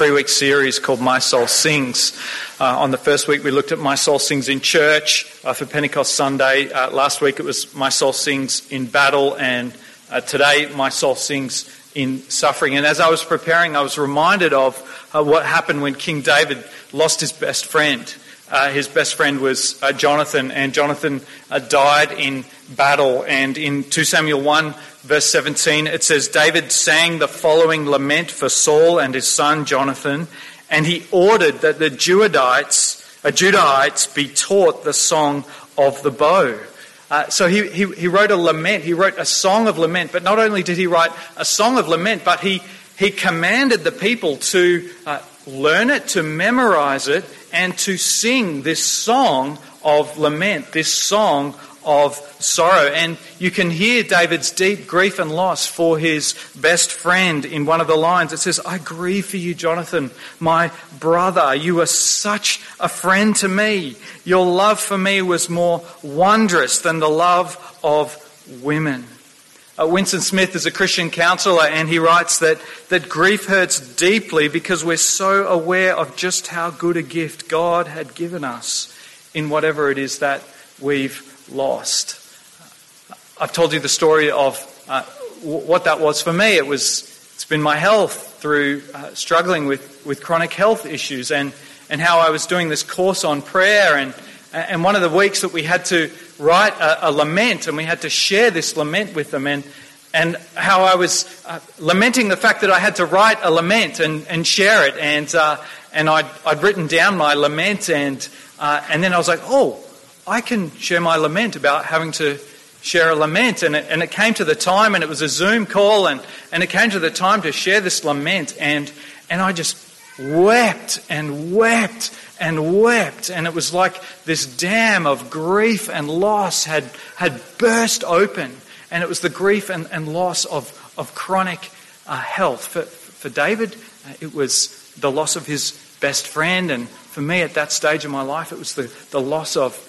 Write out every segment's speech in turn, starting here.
three week series called My Soul Sings. Uh, on the first week, we looked at My Soul Sings in church uh, for Pentecost Sunday. Uh, last week, it was My Soul Sings in battle. And uh, today, My Soul Sings in suffering. And as I was preparing, I was reminded of uh, what happened when King David lost his best friend. Uh, his best friend was uh, Jonathan, and Jonathan uh, died in battle. And in 2 Samuel 1, verse 17, it says, David sang the following lament for Saul and his son Jonathan, and he ordered that the Judahites, uh, Judahites be taught the song of the bow. Uh, so he, he, he wrote a lament, he wrote a song of lament, but not only did he write a song of lament, but he, he commanded the people to uh, learn it, to memorize it, and to sing this song of lament, this song of sorrow. And you can hear David's deep grief and loss for his best friend in one of the lines. It says, I grieve for you, Jonathan, my brother. You were such a friend to me. Your love for me was more wondrous than the love of women. Uh, Winston Smith is a Christian counselor and he writes that, that grief hurts deeply because we're so aware of just how good a gift God had given us in whatever it is that we've lost. I've told you the story of uh, what that was for me. It was, it's been my health through uh, struggling with, with chronic health issues and, and how I was doing this course on prayer. And, and one of the weeks that we had to write a, a lament and we had to share this lament with them. And, and how I was uh, lamenting the fact that I had to write a lament and, and share it. And, uh, and I'd, I'd written down my lament and, uh, and then I was like, oh, I can share my lament about having to share a lament. And it, and it came to the time, and it was a Zoom call, and, and it came to the time to share this lament. And, and I just wept and wept and wept. And it was like this dam of grief and loss had, had burst open. And it was the grief and, and loss of, of chronic uh, health. For, for David, uh, it was the loss of his best friend. And for me, at that stage of my life, it was the, the loss of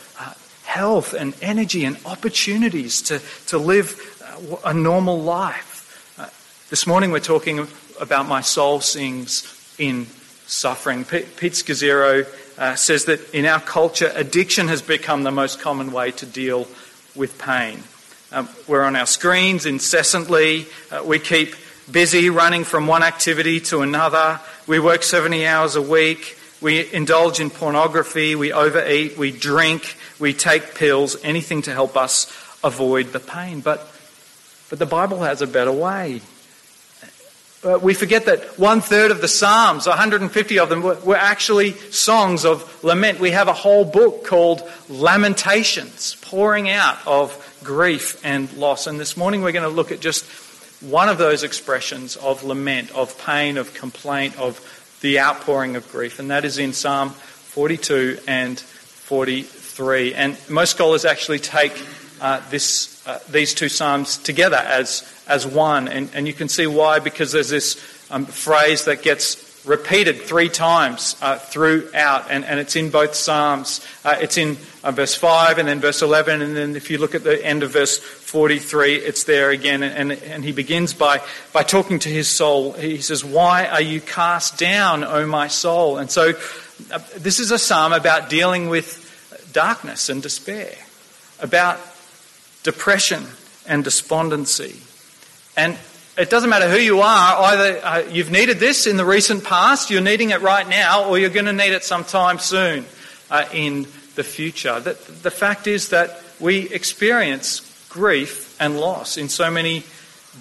health and energy and opportunities to, to live uh, a normal life. Uh, this morning we're talking about my soul sings in suffering. Pete Scazzero uh, says that in our culture, addiction has become the most common way to deal with pain. Um, we're on our screens incessantly. Uh, we keep busy running from one activity to another. We work 70 hours a week. We indulge in pornography, we overeat, we drink, we take pills, anything to help us avoid the pain. But, but the Bible has a better way. Uh, we forget that one third of the Psalms, 150 of them, were, were actually songs of lament. We have a whole book called Lamentations, pouring out of grief and loss. And this morning we're going to look at just one of those expressions of lament, of pain, of complaint, of the outpouring of grief, and that is in Psalm 42 and 43. And most scholars actually take uh, this, uh, these two psalms together as, as one, and, and you can see why, because there's this um, phrase that gets repeated three times uh, throughout, and, and it's in both Psalms. Uh, it's in uh, verse 5 and then verse 11, and then if you look at the end of verse 43, it's there again. And, and he begins by, by talking to his soul. He says, Why are you cast down, O my soul? And so uh, this is a psalm about dealing with darkness and despair, about depression and despondency. And it doesn't matter who you are, either uh, you've needed this in the recent past, you're needing it right now, or you're going to need it sometime soon uh, in the future. The, the fact is that we experience grief and loss in so many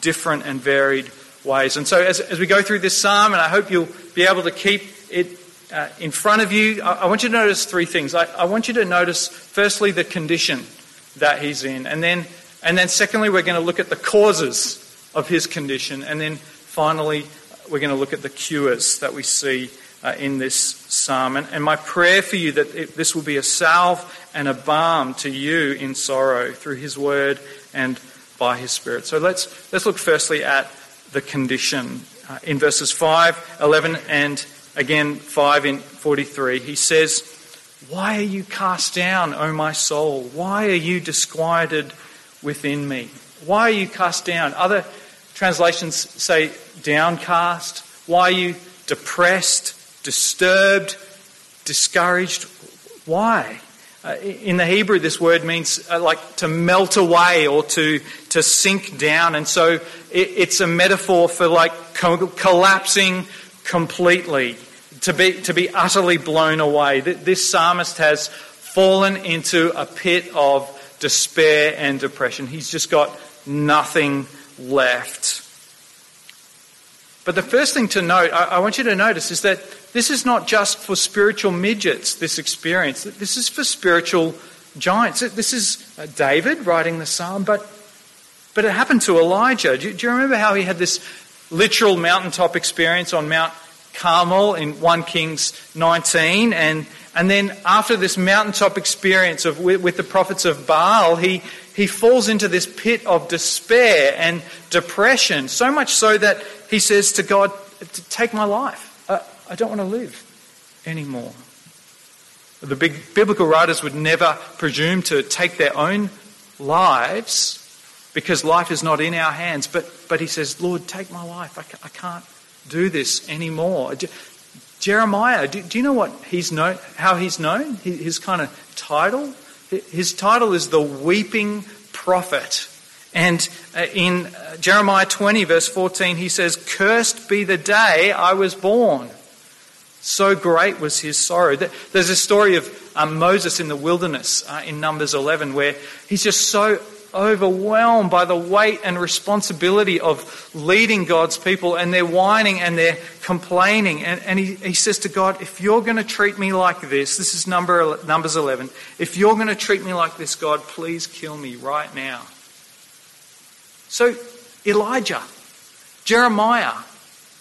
different and varied ways. And so, as, as we go through this psalm, and I hope you'll be able to keep it uh, in front of you, I, I, want you to notice three things. I, I want you to notice, firstly, the condition that he's in, and then, and then secondly, we're going to look at the causes of his condition. And then finally, we're going to look at the cures that we see uh, in this psalm. And, and, my prayer for you that it, this will be a salve and a balm to you in sorrow through his word and by his spirit. So let's, let's look firstly at the condition. Uh, in verses 5, 11, and again 5 in 43, he says, Why are you cast down, O my soul? Why are you disquieted within me? Why are you cast down? Other translations say downcast. Why are you depressed, disturbed, discouraged. Why? Uh, in the Hebrew, this word means uh, like to melt away or to, to sink down. And so it, it's a metaphor for like co- collapsing completely, to be, to be utterly blown away. This psalmist has fallen into a pit of despair and depression. He's just got nothing left. But the first thing to note, I, want you to notice, is that this is not just for spiritual midgets, this experience. This is for spiritual giants. This is uh, David writing the psalm, but, but it happened to Elijah. Do you remember how he had this literal mountaintop experience on Mount Carmel in 1 Kings 19? And, and then after this mountaintop experience of, with, with the prophets of Baal, he, he falls into this pit of despair and depression, so much so that he says to God, Take my life. I don't want to live anymore. The big biblical writers would never presume to take their own lives because life is not in our hands. But, but he says, Lord, take my life. I, I can't do this anymore. Jeremiah, do, do, you know what he's known, how he's known? His kind of title? His title is the weeping prophet. And uh, in uh, Jeremiah 20, verse 14, he says, Cursed be the day I was born. So great was his sorrow. There's a story of um, Moses in the wilderness uh, in Numbers 11 where he's just so overwhelmed by the weight and responsibility of leading God's people and they're whining and they're complaining. And, and he, he says to God, if you're going to treat me like this, this is number, Numbers 11, if you're going to treat me like this, God, please kill me right now. So Elijah, Jeremiah,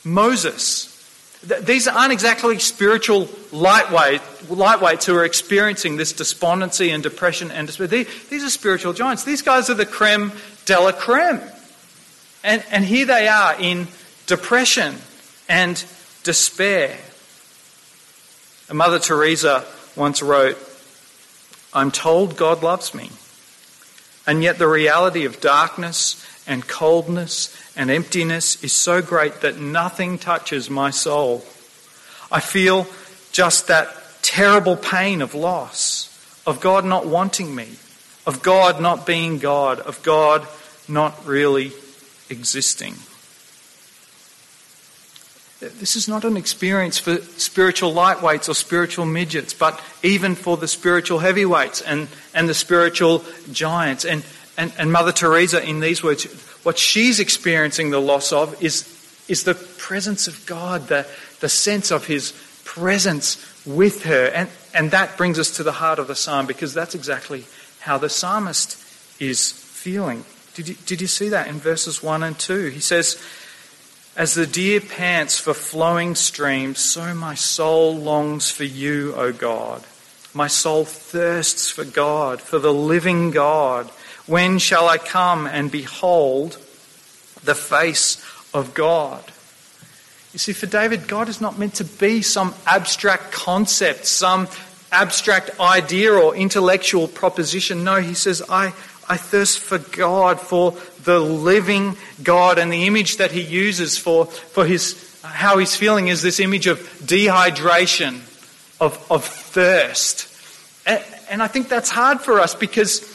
Moses, these aren't exactly spiritual lightweight, lightweights who are experiencing this despondency and depression and despair. These are spiritual giants. These guys are the creme de la creme. And, and here they are in depression and despair. And Mother Teresa once wrote, I'm told God loves me, and yet the reality of darkness and coldness and emptiness is so great that nothing touches my soul. I feel just that terrible pain of loss, of God not wanting me, of God not being God, of God not really existing. This is not an experience for spiritual lightweights or spiritual midgets, but even for the spiritual heavyweights and, and the spiritual giants. And and, and Mother Teresa, in these words, what she's experiencing the loss of is, is the presence of God, the, the sense of His presence with her. And, and that brings us to the heart of the psalm because that's exactly how the psalmist is feeling. Did you, did you see that in verses 1 and 2? He says, As the deer pants for flowing streams, so my soul longs for you, O God. My soul thirsts for God, for the living God. When shall I come and behold the face of God? You see, for David, God is not meant to be some abstract concept, some abstract idea or intellectual proposition. No, he says, I, I thirst for God, for the living God. And the image that he uses for, for his, how he's feeling is this image of dehydration, of, of thirst. And, and I think that's hard for us because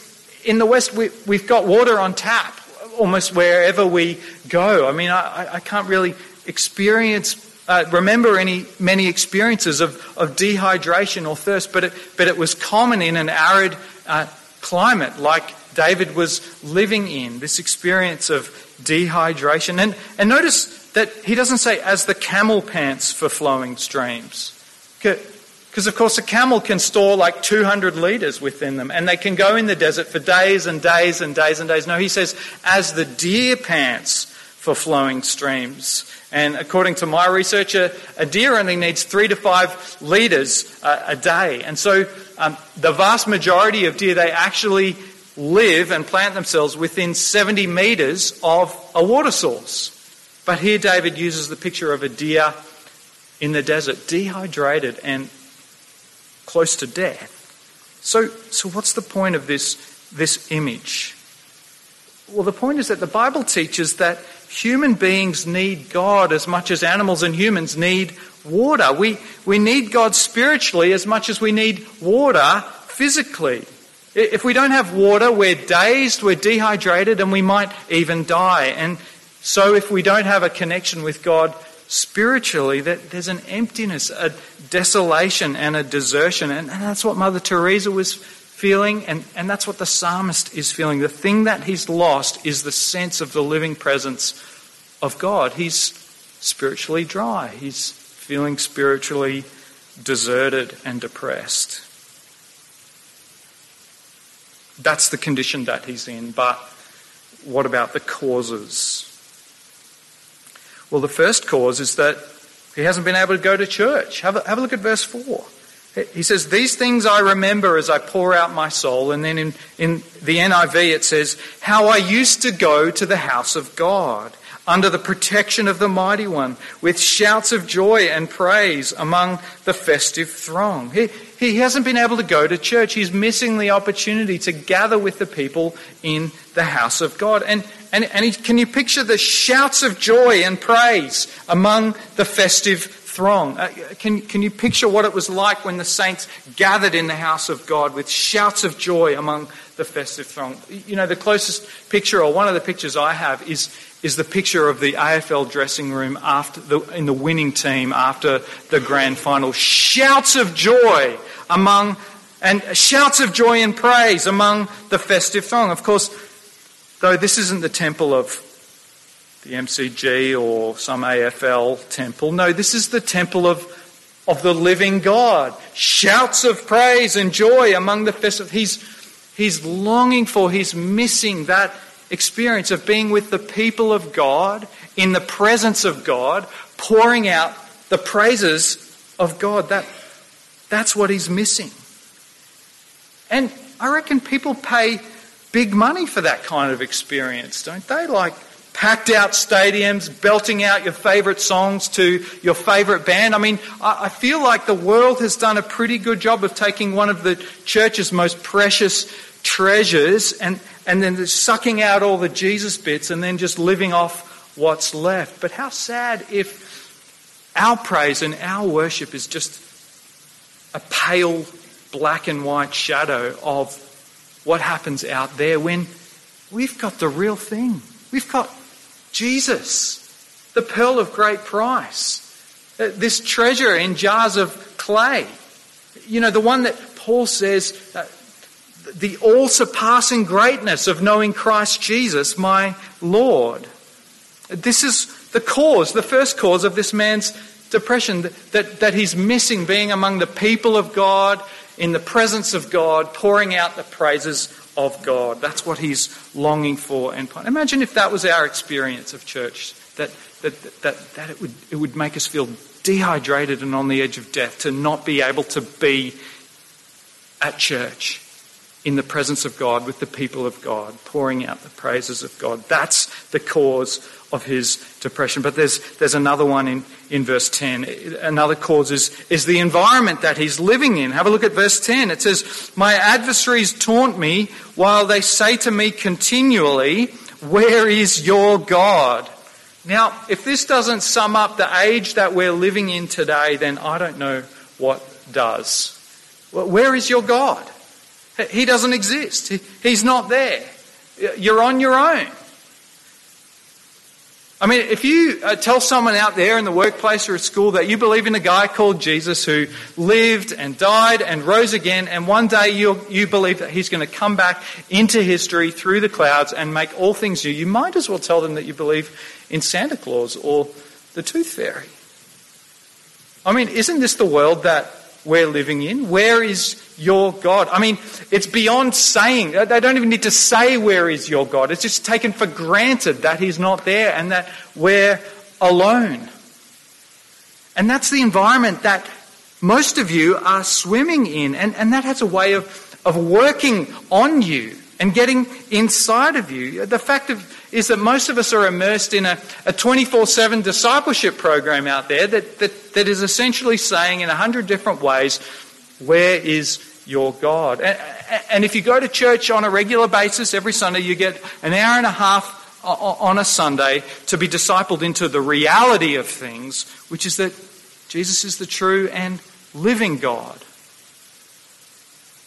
in the West, we, we've got water on tap almost wherever we go. I mean, I, I can't really experience, uh, remember any many experiences of, of dehydration or thirst, but it, but it was common in an arid uh, climate like David was living in, this experience of dehydration. And, and notice that he doesn't say, as the camel pants for flowing streams. Because, of course, a camel can store like 200 litres within them, and they can go in the desert for days and days and days and days. No, he says, as the deer pants for flowing streams. And according to my research, a, a deer only needs three to five litres uh, a day. And so um, the vast majority of deer, they actually live and plant themselves within 70 metres of a water source. But here David uses the picture of a deer in the desert, dehydrated and close to death. So, so what's the point of this, this image? Well, the point is that the Bible teaches that human beings need God as much as animals and humans need water. We, we need God spiritually as much as we need water physically. If we don't have water, we're dazed, we're dehydrated, and we might even die. And so, if we don't have a connection with God spiritually, that there's an emptiness, a desolation, and a desertion. And, and that's what Mother Teresa was feeling, and, and that's what the psalmist is feeling. The thing that he's lost is the sense of the living presence of God. He's spiritually dry, he's feeling spiritually deserted and depressed. That's the condition that he's in. But what about the causes? Well, the first cause is that he hasn't been able to go to church. Have a, have a look at verse 4. He says, These things I remember as I pour out my soul. And then in, in the NIV it says, How I used to go to the house of God under the protection of the Mighty One with shouts of joy and praise among the festive throng. He, he hasn't been able to go to church. He's missing the opportunity to gather with the people in the house of God. And, and, and he, can you picture the shouts of joy and praise among the festive throng? Uh, can, can you picture what it was like when the saints gathered in the house of God with shouts of joy among the festive throng? You know, the closest picture, or one of the pictures I have, is, is the picture of the AFL dressing room after the, in the winning team after the grand final. Shouts of joy among, and shouts of joy and praise among the festive throng. Of course, though this isn't the temple of the MCG or some AFL temple, no, this is the temple of, of the living God. Shouts of praise and joy among the festive. He's, he's longing for, he's missing that experience of being with the people of God, in the presence of God, pouring out the praises of God. That, that's what he's missing. And I reckon people pay big money for that kind of experience, don't they? Like packed out stadiums, belting out your favourite songs to your favourite band. I mean, I feel like the world has done a pretty good job of taking one of the church's most precious treasures and, and then sucking out all the Jesus bits and then just living off what's left. But how sad if our praise and our worship is just a pale black and white shadow of what happens out there when we've got the real thing. We've got Jesus, the pearl of great price, uh, this treasure in jars of clay. You know, the one that Paul says uh, the all surpassing greatness of knowing Christ Jesus, my Lord. This is the cause, the first cause of this man's depression, that, that, that he's missing being among the people of God, in the presence of God, pouring out the praises of God. That's what he's longing for. And imagine if that was our experience of church, that, that, that, that it, would, it would make us feel dehydrated and on the edge of death to not be able to be at church in the presence of God with the people of God, pouring out the praises of God. That's the cause of his depression. But there's, there's another one in, in verse 10. Another cause is, is the environment that he's living in. Have a look at verse 10. It says, My adversaries taunt me while they say to me continually, Where is your God? Now, if this doesn't sum up the age that we're living in today, then I don't know what does. Where is your God? He doesn't exist. He's not there. You're on your own. I mean, if you uh, tell someone out there in the workplace or at school that you believe in a guy called Jesus who lived and died and rose again, and one day you you believe that he's going to come back into history through the clouds and make all things new, you might as well tell them that you believe in Santa Claus or the Tooth Fairy. I mean, isn't this the world that we're living in? Where is your God? I mean, it's beyond saying. They don't even need to say, Where is your God? It's just taken for granted that He's not there and that we're alone. And that's the environment that most of you are swimming in. And, and that has a way of, of working on you and getting inside of you. The fact of, is that most of us are immersed in a, a 24-7 discipleship program out there that, that, that is essentially saying in a hundred different ways, where is your God? And, and if you go to church on a regular basis every Sunday, you get an hour and a half on a Sunday to be discipled into the reality of things, which is that Jesus is the true and living God.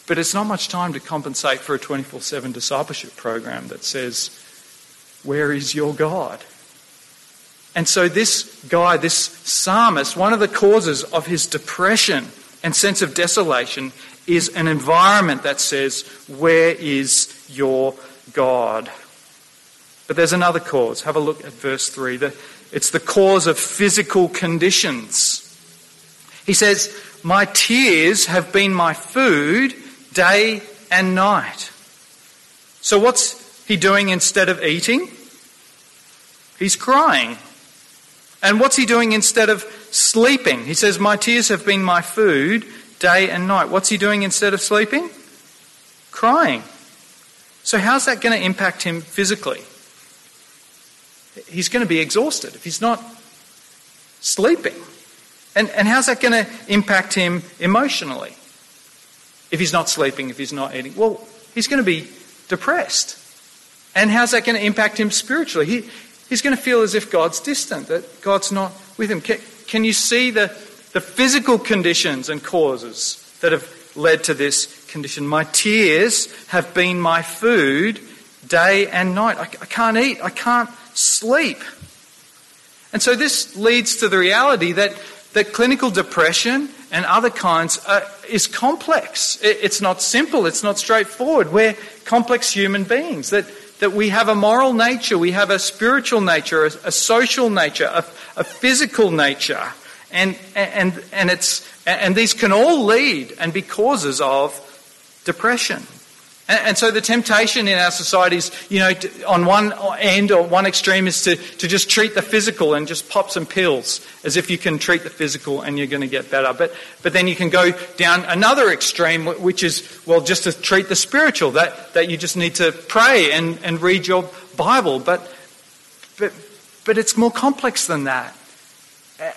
But it's not much time to compensate for a 24 7 discipleship program that says, Where is your God? And so, this guy, this psalmist, one of the causes of his depression and sense of desolation is an environment that says, Where is your God? But there's another cause. Have a look at verse 3. It's the cause of physical conditions. He says, My tears have been my food day and night. So, what's he doing instead of eating? He's crying. And what's he doing instead of sleeping? He says, My tears have been my food day and night. What's he doing instead of sleeping? Crying. So, how's that going to impact him physically? He's going to be exhausted if he's not sleeping. And, and how's that going to impact him emotionally? If he's not sleeping, if he's not eating? Well, he's going to be depressed. And how's that going to impact him spiritually? He, he's going to feel as if God's distant, that God's not with him. Can, can you see the, the physical conditions and causes that have led to this condition? My tears have been my food day and night. I, I can't eat, I can't sleep. And so this leads to the reality that, that clinical depression and other kinds are, is complex. It, it's not simple, it's not straightforward. We're complex human beings. That that we have a moral nature, we have a spiritual nature, a, a social nature, a, a, physical nature, and, and, and, it's, and these can all lead and be causes of depression. And, so the temptation in our societies, you know, on one end or one extreme is to, to just treat the physical and just pop some pills as if you can treat the physical and you're going to get better. But, but then you can go down another extreme, which is, well, just to treat the spiritual, that, that you just need to pray and, and read your Bible. But, but, but it's more complex than that.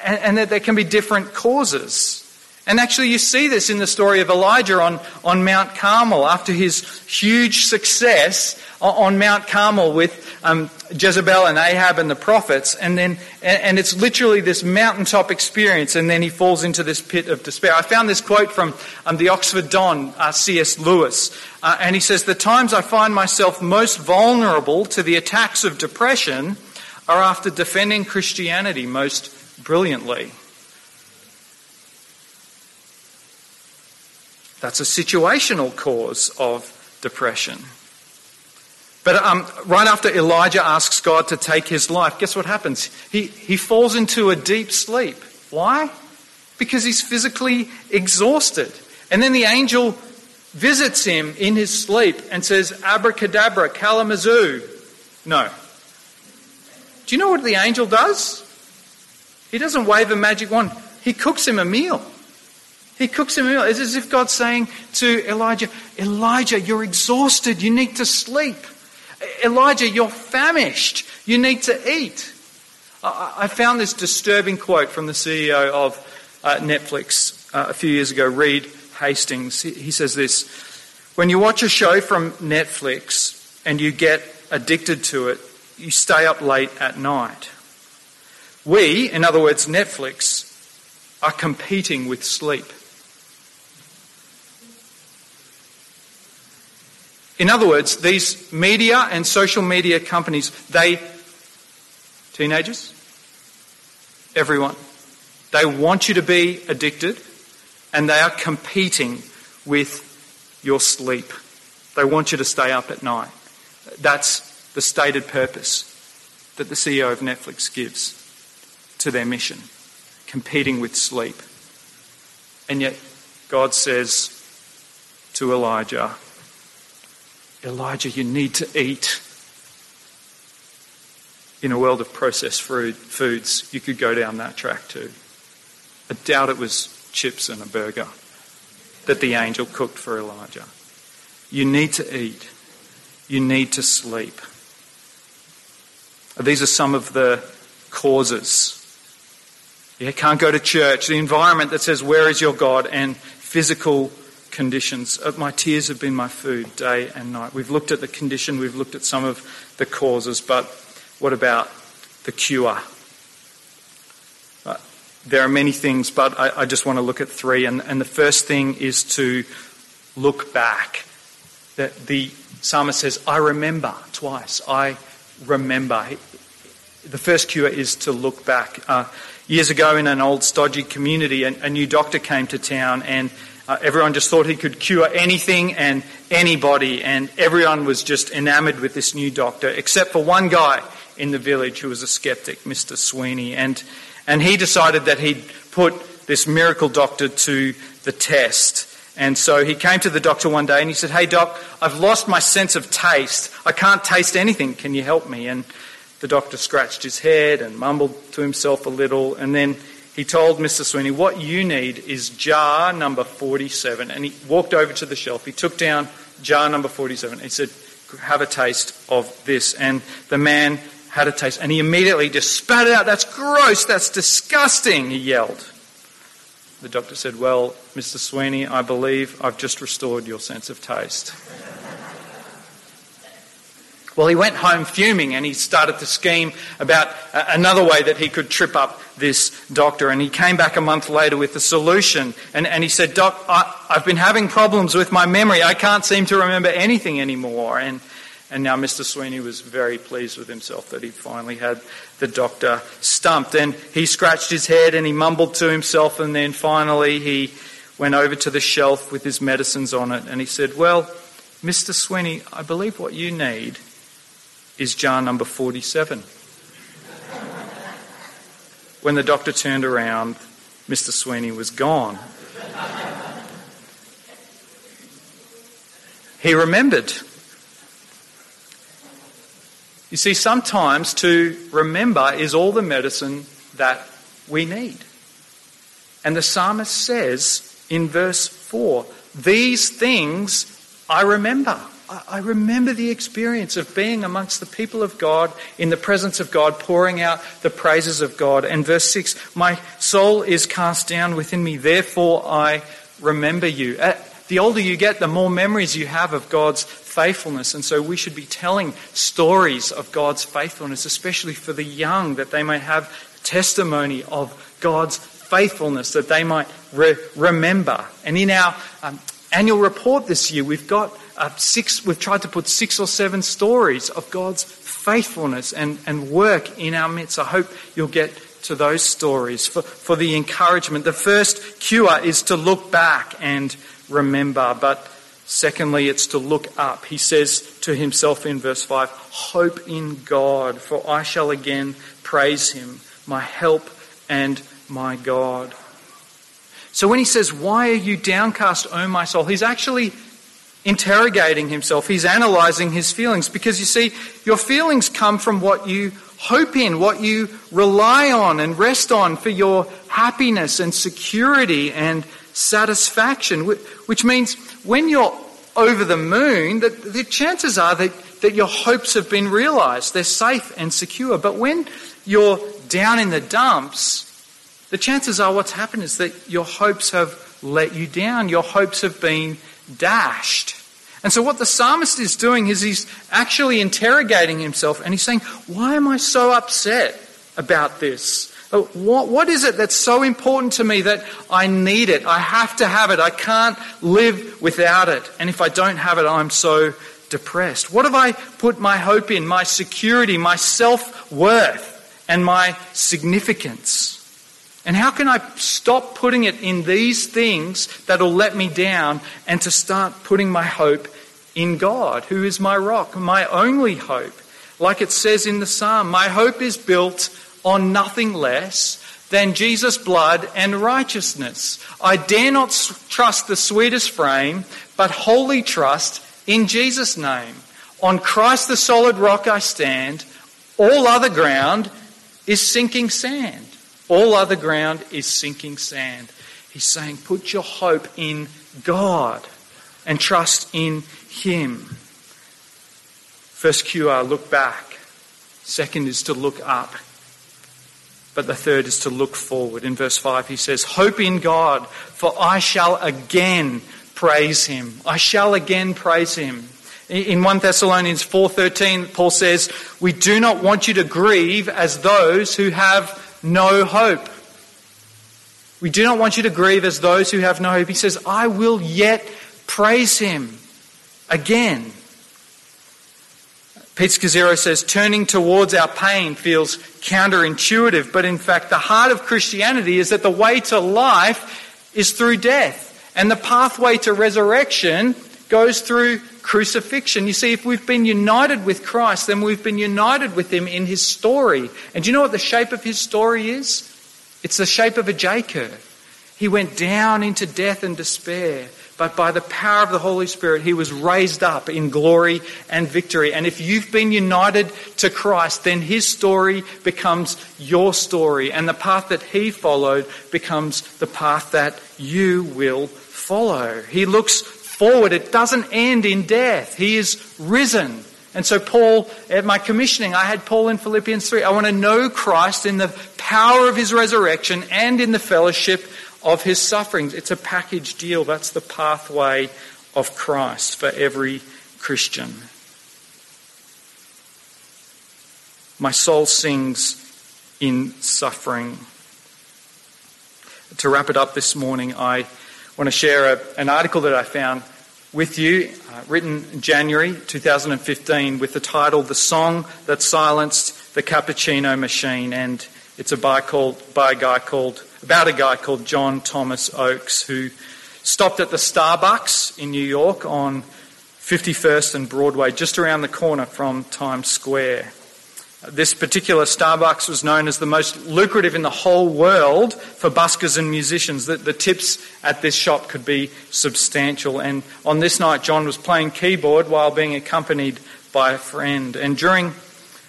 And, and that there can be different causes. And actually, you see this in the story of Elijah on, on Mount Carmel after his huge success on Mount Carmel with um, Jezebel and Ahab and the prophets. And then, and it's literally this mountaintop experience. And then he falls into this pit of despair. I found this quote from um, the Oxford Don, uh, C.S. Lewis. Uh, and he says, The times I find myself most vulnerable to the attacks of depression are after defending Christianity most brilliantly. That's a situational cause of depression. But um, right after Elijah asks God to take his life, guess what happens? He, he falls into a deep sleep. Why? Because he's physically exhausted. And then the angel visits him in his sleep and says, Abracadabra, Kalamazoo. No. Do you know what the angel does? He doesn't wave a magic wand, he cooks him a meal. He cooks him a meal. It's as if God's saying to Elijah, Elijah, you're exhausted. You need to sleep. Elijah, you're famished. You need to eat. I found this disturbing quote from the CEO of uh, Netflix uh, a few years ago, Reed Hastings. He says this When you watch a show from Netflix and you get addicted to it, you stay up late at night. We, in other words, Netflix, are competing with sleep. In other words, these media and social media companies, they, teenagers, everyone, they want you to be addicted and they are competing with your sleep. They want you to stay up at night. That's the stated purpose that the CEO of Netflix gives to their mission competing with sleep. And yet, God says to Elijah, Elijah, you need to eat. In a world of processed food, foods, you could go down that track too. I doubt it was chips and a burger that the angel cooked for Elijah. You need to eat. You need to sleep. These are some of the causes. You can't go to church. The environment that says, Where is your God? and physical conditions. Uh, my tears have been my food day and night. We've looked at the condition, we've looked at some of the causes, but what about the cure? Uh, there are many things, but I, I just want to look at three. And, and the first thing is to look back. That the psalmist says, I remember twice. I remember. The first cure is to look back. Uh, years ago, in an old stodgy community, a, a new doctor came to town, and uh, everyone just thought he could cure anything and anybody, and everyone was just enamored with this new doctor, except for one guy in the village who was a skeptic, Mr. Sweeney. And, and he decided that he'd put this miracle doctor to the test. And so he came to the doctor one day and he said, Hey, doc, I've lost my sense of taste. I can't taste anything. Can you help me? And the doctor scratched his head and mumbled to himself a little. And then he told Mr. Sweeney, What you need is jar number 47. And he walked over to the shelf. He took down jar number 47. He said, Have a taste of this. And the man had a taste. And he immediately just spat it out. That's gross. That's disgusting, he yelled. The doctor said, Well, Mr. Sweeney, I believe I've just restored your sense of taste. Well, he went home fuming and he started to scheme about uh, another way that he could trip up this doctor. And he came back a month later with a solution. And, and he said, Doc, I, have been having problems with my memory. I can't seem to remember anything anymore. And, and now Mr. Sweeney was very pleased with himself that he finally had the doctor stumped. And he scratched his head and he mumbled to himself. And then finally he went over to the shelf with his medicines on it. And he said, Well, Mr. Sweeney, I believe what you need is jar number 47. when the doctor turned around, Mr. Sweeney was gone. he remembered you see, sometimes to remember is all the medicine that we need. And the psalmist says in verse 4 These things I remember. I remember the experience of being amongst the people of God, in the presence of God, pouring out the praises of God. And verse 6 My soul is cast down within me, therefore I remember you. Uh, the older you get, the more memories you have of God's faithfulness. And so we should be telling stories of God's faithfulness, especially for the young, that they may have testimony of God's faithfulness, that they might re- remember. And in our um, annual report this year, we've got uh, six, we've tried to put six or seven stories of God's faithfulness and, and work in our midst. I hope you'll get to those stories for, for the encouragement. The first cure is to look back and remember. But Secondly, it's to look up. He says to himself in verse 5 Hope in God, for I shall again praise him, my help and my God. So when he says, Why are you downcast, O my soul? He's actually interrogating himself. He's analyzing his feelings because you see, your feelings come from what you hope in, what you rely on and rest on for your happiness and security and satisfaction, which means when you're over the moon, the, the chances are that, that your hopes have been realized. They're safe and secure. But when you're down in the dumps, the chances are what's happened is that your hopes have let you down. Your hopes have been dashed. And so, what the psalmist is doing is he's actually interrogating himself and he's saying, Why am I so upset about this? Uh, what, what is it that's so important to me that I need it? I have to have it. I can't live without it. And if I don't have it, I'm so depressed. What have I put my hope in? My security, my self worth, and my significance? And how can I stop putting it in these things that'll let me down and to start putting my hope in God, who is my rock, my only hope? Like it says in the psalm, my hope is built on nothing less than Jesus' blood and righteousness. I dare not trust the sweetest frame, but wholly trust in Jesus' name. On Christ the solid rock I stand. All other ground is sinking sand. All other ground is sinking sand. He's saying, put your hope in God and trust in Him. First cure, look back. Second is to look up. But the third is to look forward. In verse 5, he says, Hope in God, for I shall again praise him. I shall again praise him. In 1 Thessalonians 4:13 Paul says, "We do not want you to grieve as those who have no hope." We do not want you to grieve as those who have no hope. He says, I will yet praise him again. Pete Scazzero says, turning towards our pain feels counterintuitive, but in fact, the heart of Christianity is that the way to life is through death. And the pathway to resurrection goes through crucifixion. You see, if we've been united with Christ, then we've been united with him in his story. And do you know what the shape of his story is? It's the shape of a J curve. He went down into death and despair, but by the power of the Holy Spirit, he was raised up in glory and victory. And if you've been united to Christ, then his story becomes your story, and the path that he followed becomes the path that you will follow. He looks forward. It doesn't end in death. He is risen. And so, Paul, at my commissioning, I had Paul in Philippians 3. I want to know Christ in the power of his resurrection and in the fellowship of his sufferings. It's a package deal. That's the pathway of Christ for every Christian. My soul sings in suffering. To wrap it up this morning, I want to share a, an article that I found with you, uh, written in January 2015, with the title The Song That Silenced the Cappuccino Machine. And it's a by, called, by a guy called, about a guy called John Thomas Oakes, who stopped at the Starbucks in New York on 51st and Broadway, just around the corner from Times Square. This particular Starbucks was known as the most lucrative in the whole world for buskers and musicians. The, the, tips at this shop could be substantial. And on this night, John was playing keyboard while being accompanied by a friend. And during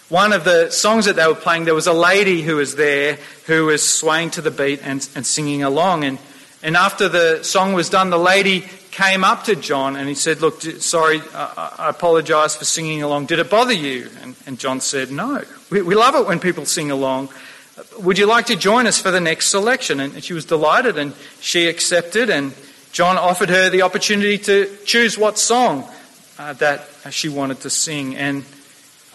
one of the songs that they were playing, there was a lady who was there who was swaying to the beat and, and singing along. And, and after the song was done, the lady came up to John and he said, Look, sorry, I apologise for singing along. Did it bother you? And, John said, No. We, we, love it when people sing along. Would you like to join us for the next selection? And she was delighted and she accepted. And John offered her the opportunity to choose what song uh, that she wanted to sing. And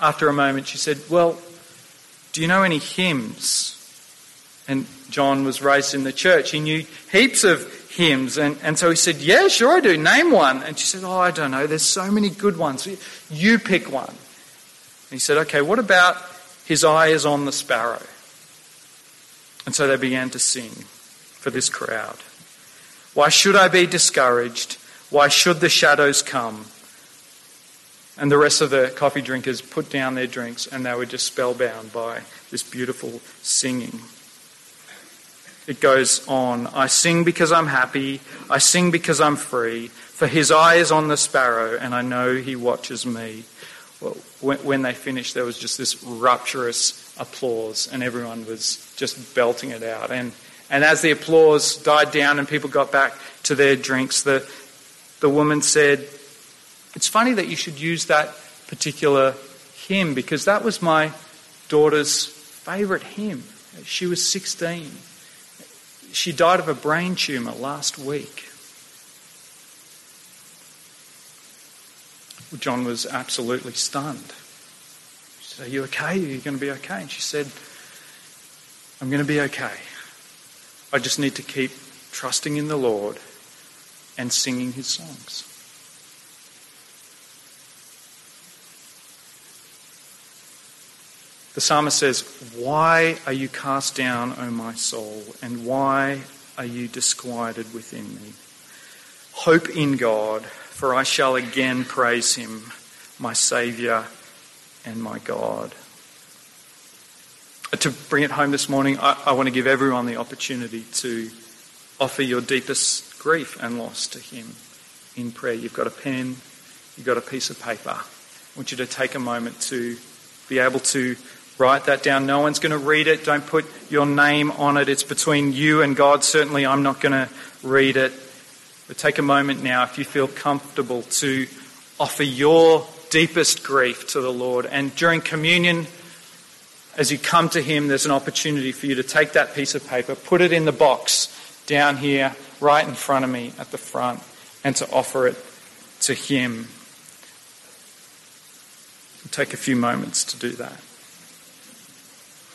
after a moment, she said, Well, do you know any hymns? And John was raised in the church. He knew heaps of hymns. And, and so he said, Yeah, sure I do. Name one. And she said, Oh, I don't know. There's so many good ones. You pick one. And he said, Okay, what about His Eye is on the Sparrow? And so they began to sing for this crowd. Why should I be discouraged? Why should the shadows come? And the rest of the coffee drinkers put down their drinks and they were just spellbound by this beautiful singing. It goes on. I sing because I'm happy. I sing because I'm free. For his eye is on the sparrow, and I know he watches me. Well, when, they finished, there was just this rapturous applause, and everyone was just belting it out. And, and as the applause died down and people got back to their drinks, the, the woman said, It's funny that you should use that particular hymn because that was my daughter's favourite hymn. She was 16. She died of a brain tumour last week. John was absolutely stunned. She said, Are you okay? Are you going to be okay? And she said, I'm going to be okay. I just need to keep trusting in the Lord and singing his songs. The psalmist says, Why are you cast down, O my soul, and why are you disquieted within me? Hope in God, for I shall again praise him, my Saviour and my God. To bring it home this morning, I, I want to give everyone the opportunity to offer your deepest grief and loss to him in prayer. You've got a pen, you've got a piece of paper. I want you to take a moment to be able to Write that down. No one's going to read it. Don't put your name on it. It's between you and God. Certainly, I'm not going to read it. But take a moment now, if you feel comfortable, to offer your deepest grief to the Lord. And during communion, as you come to Him, there's an opportunity for you to take that piece of paper, put it in the box down here, right in front of me at the front, and to offer it to Him. Take a few moments to do that.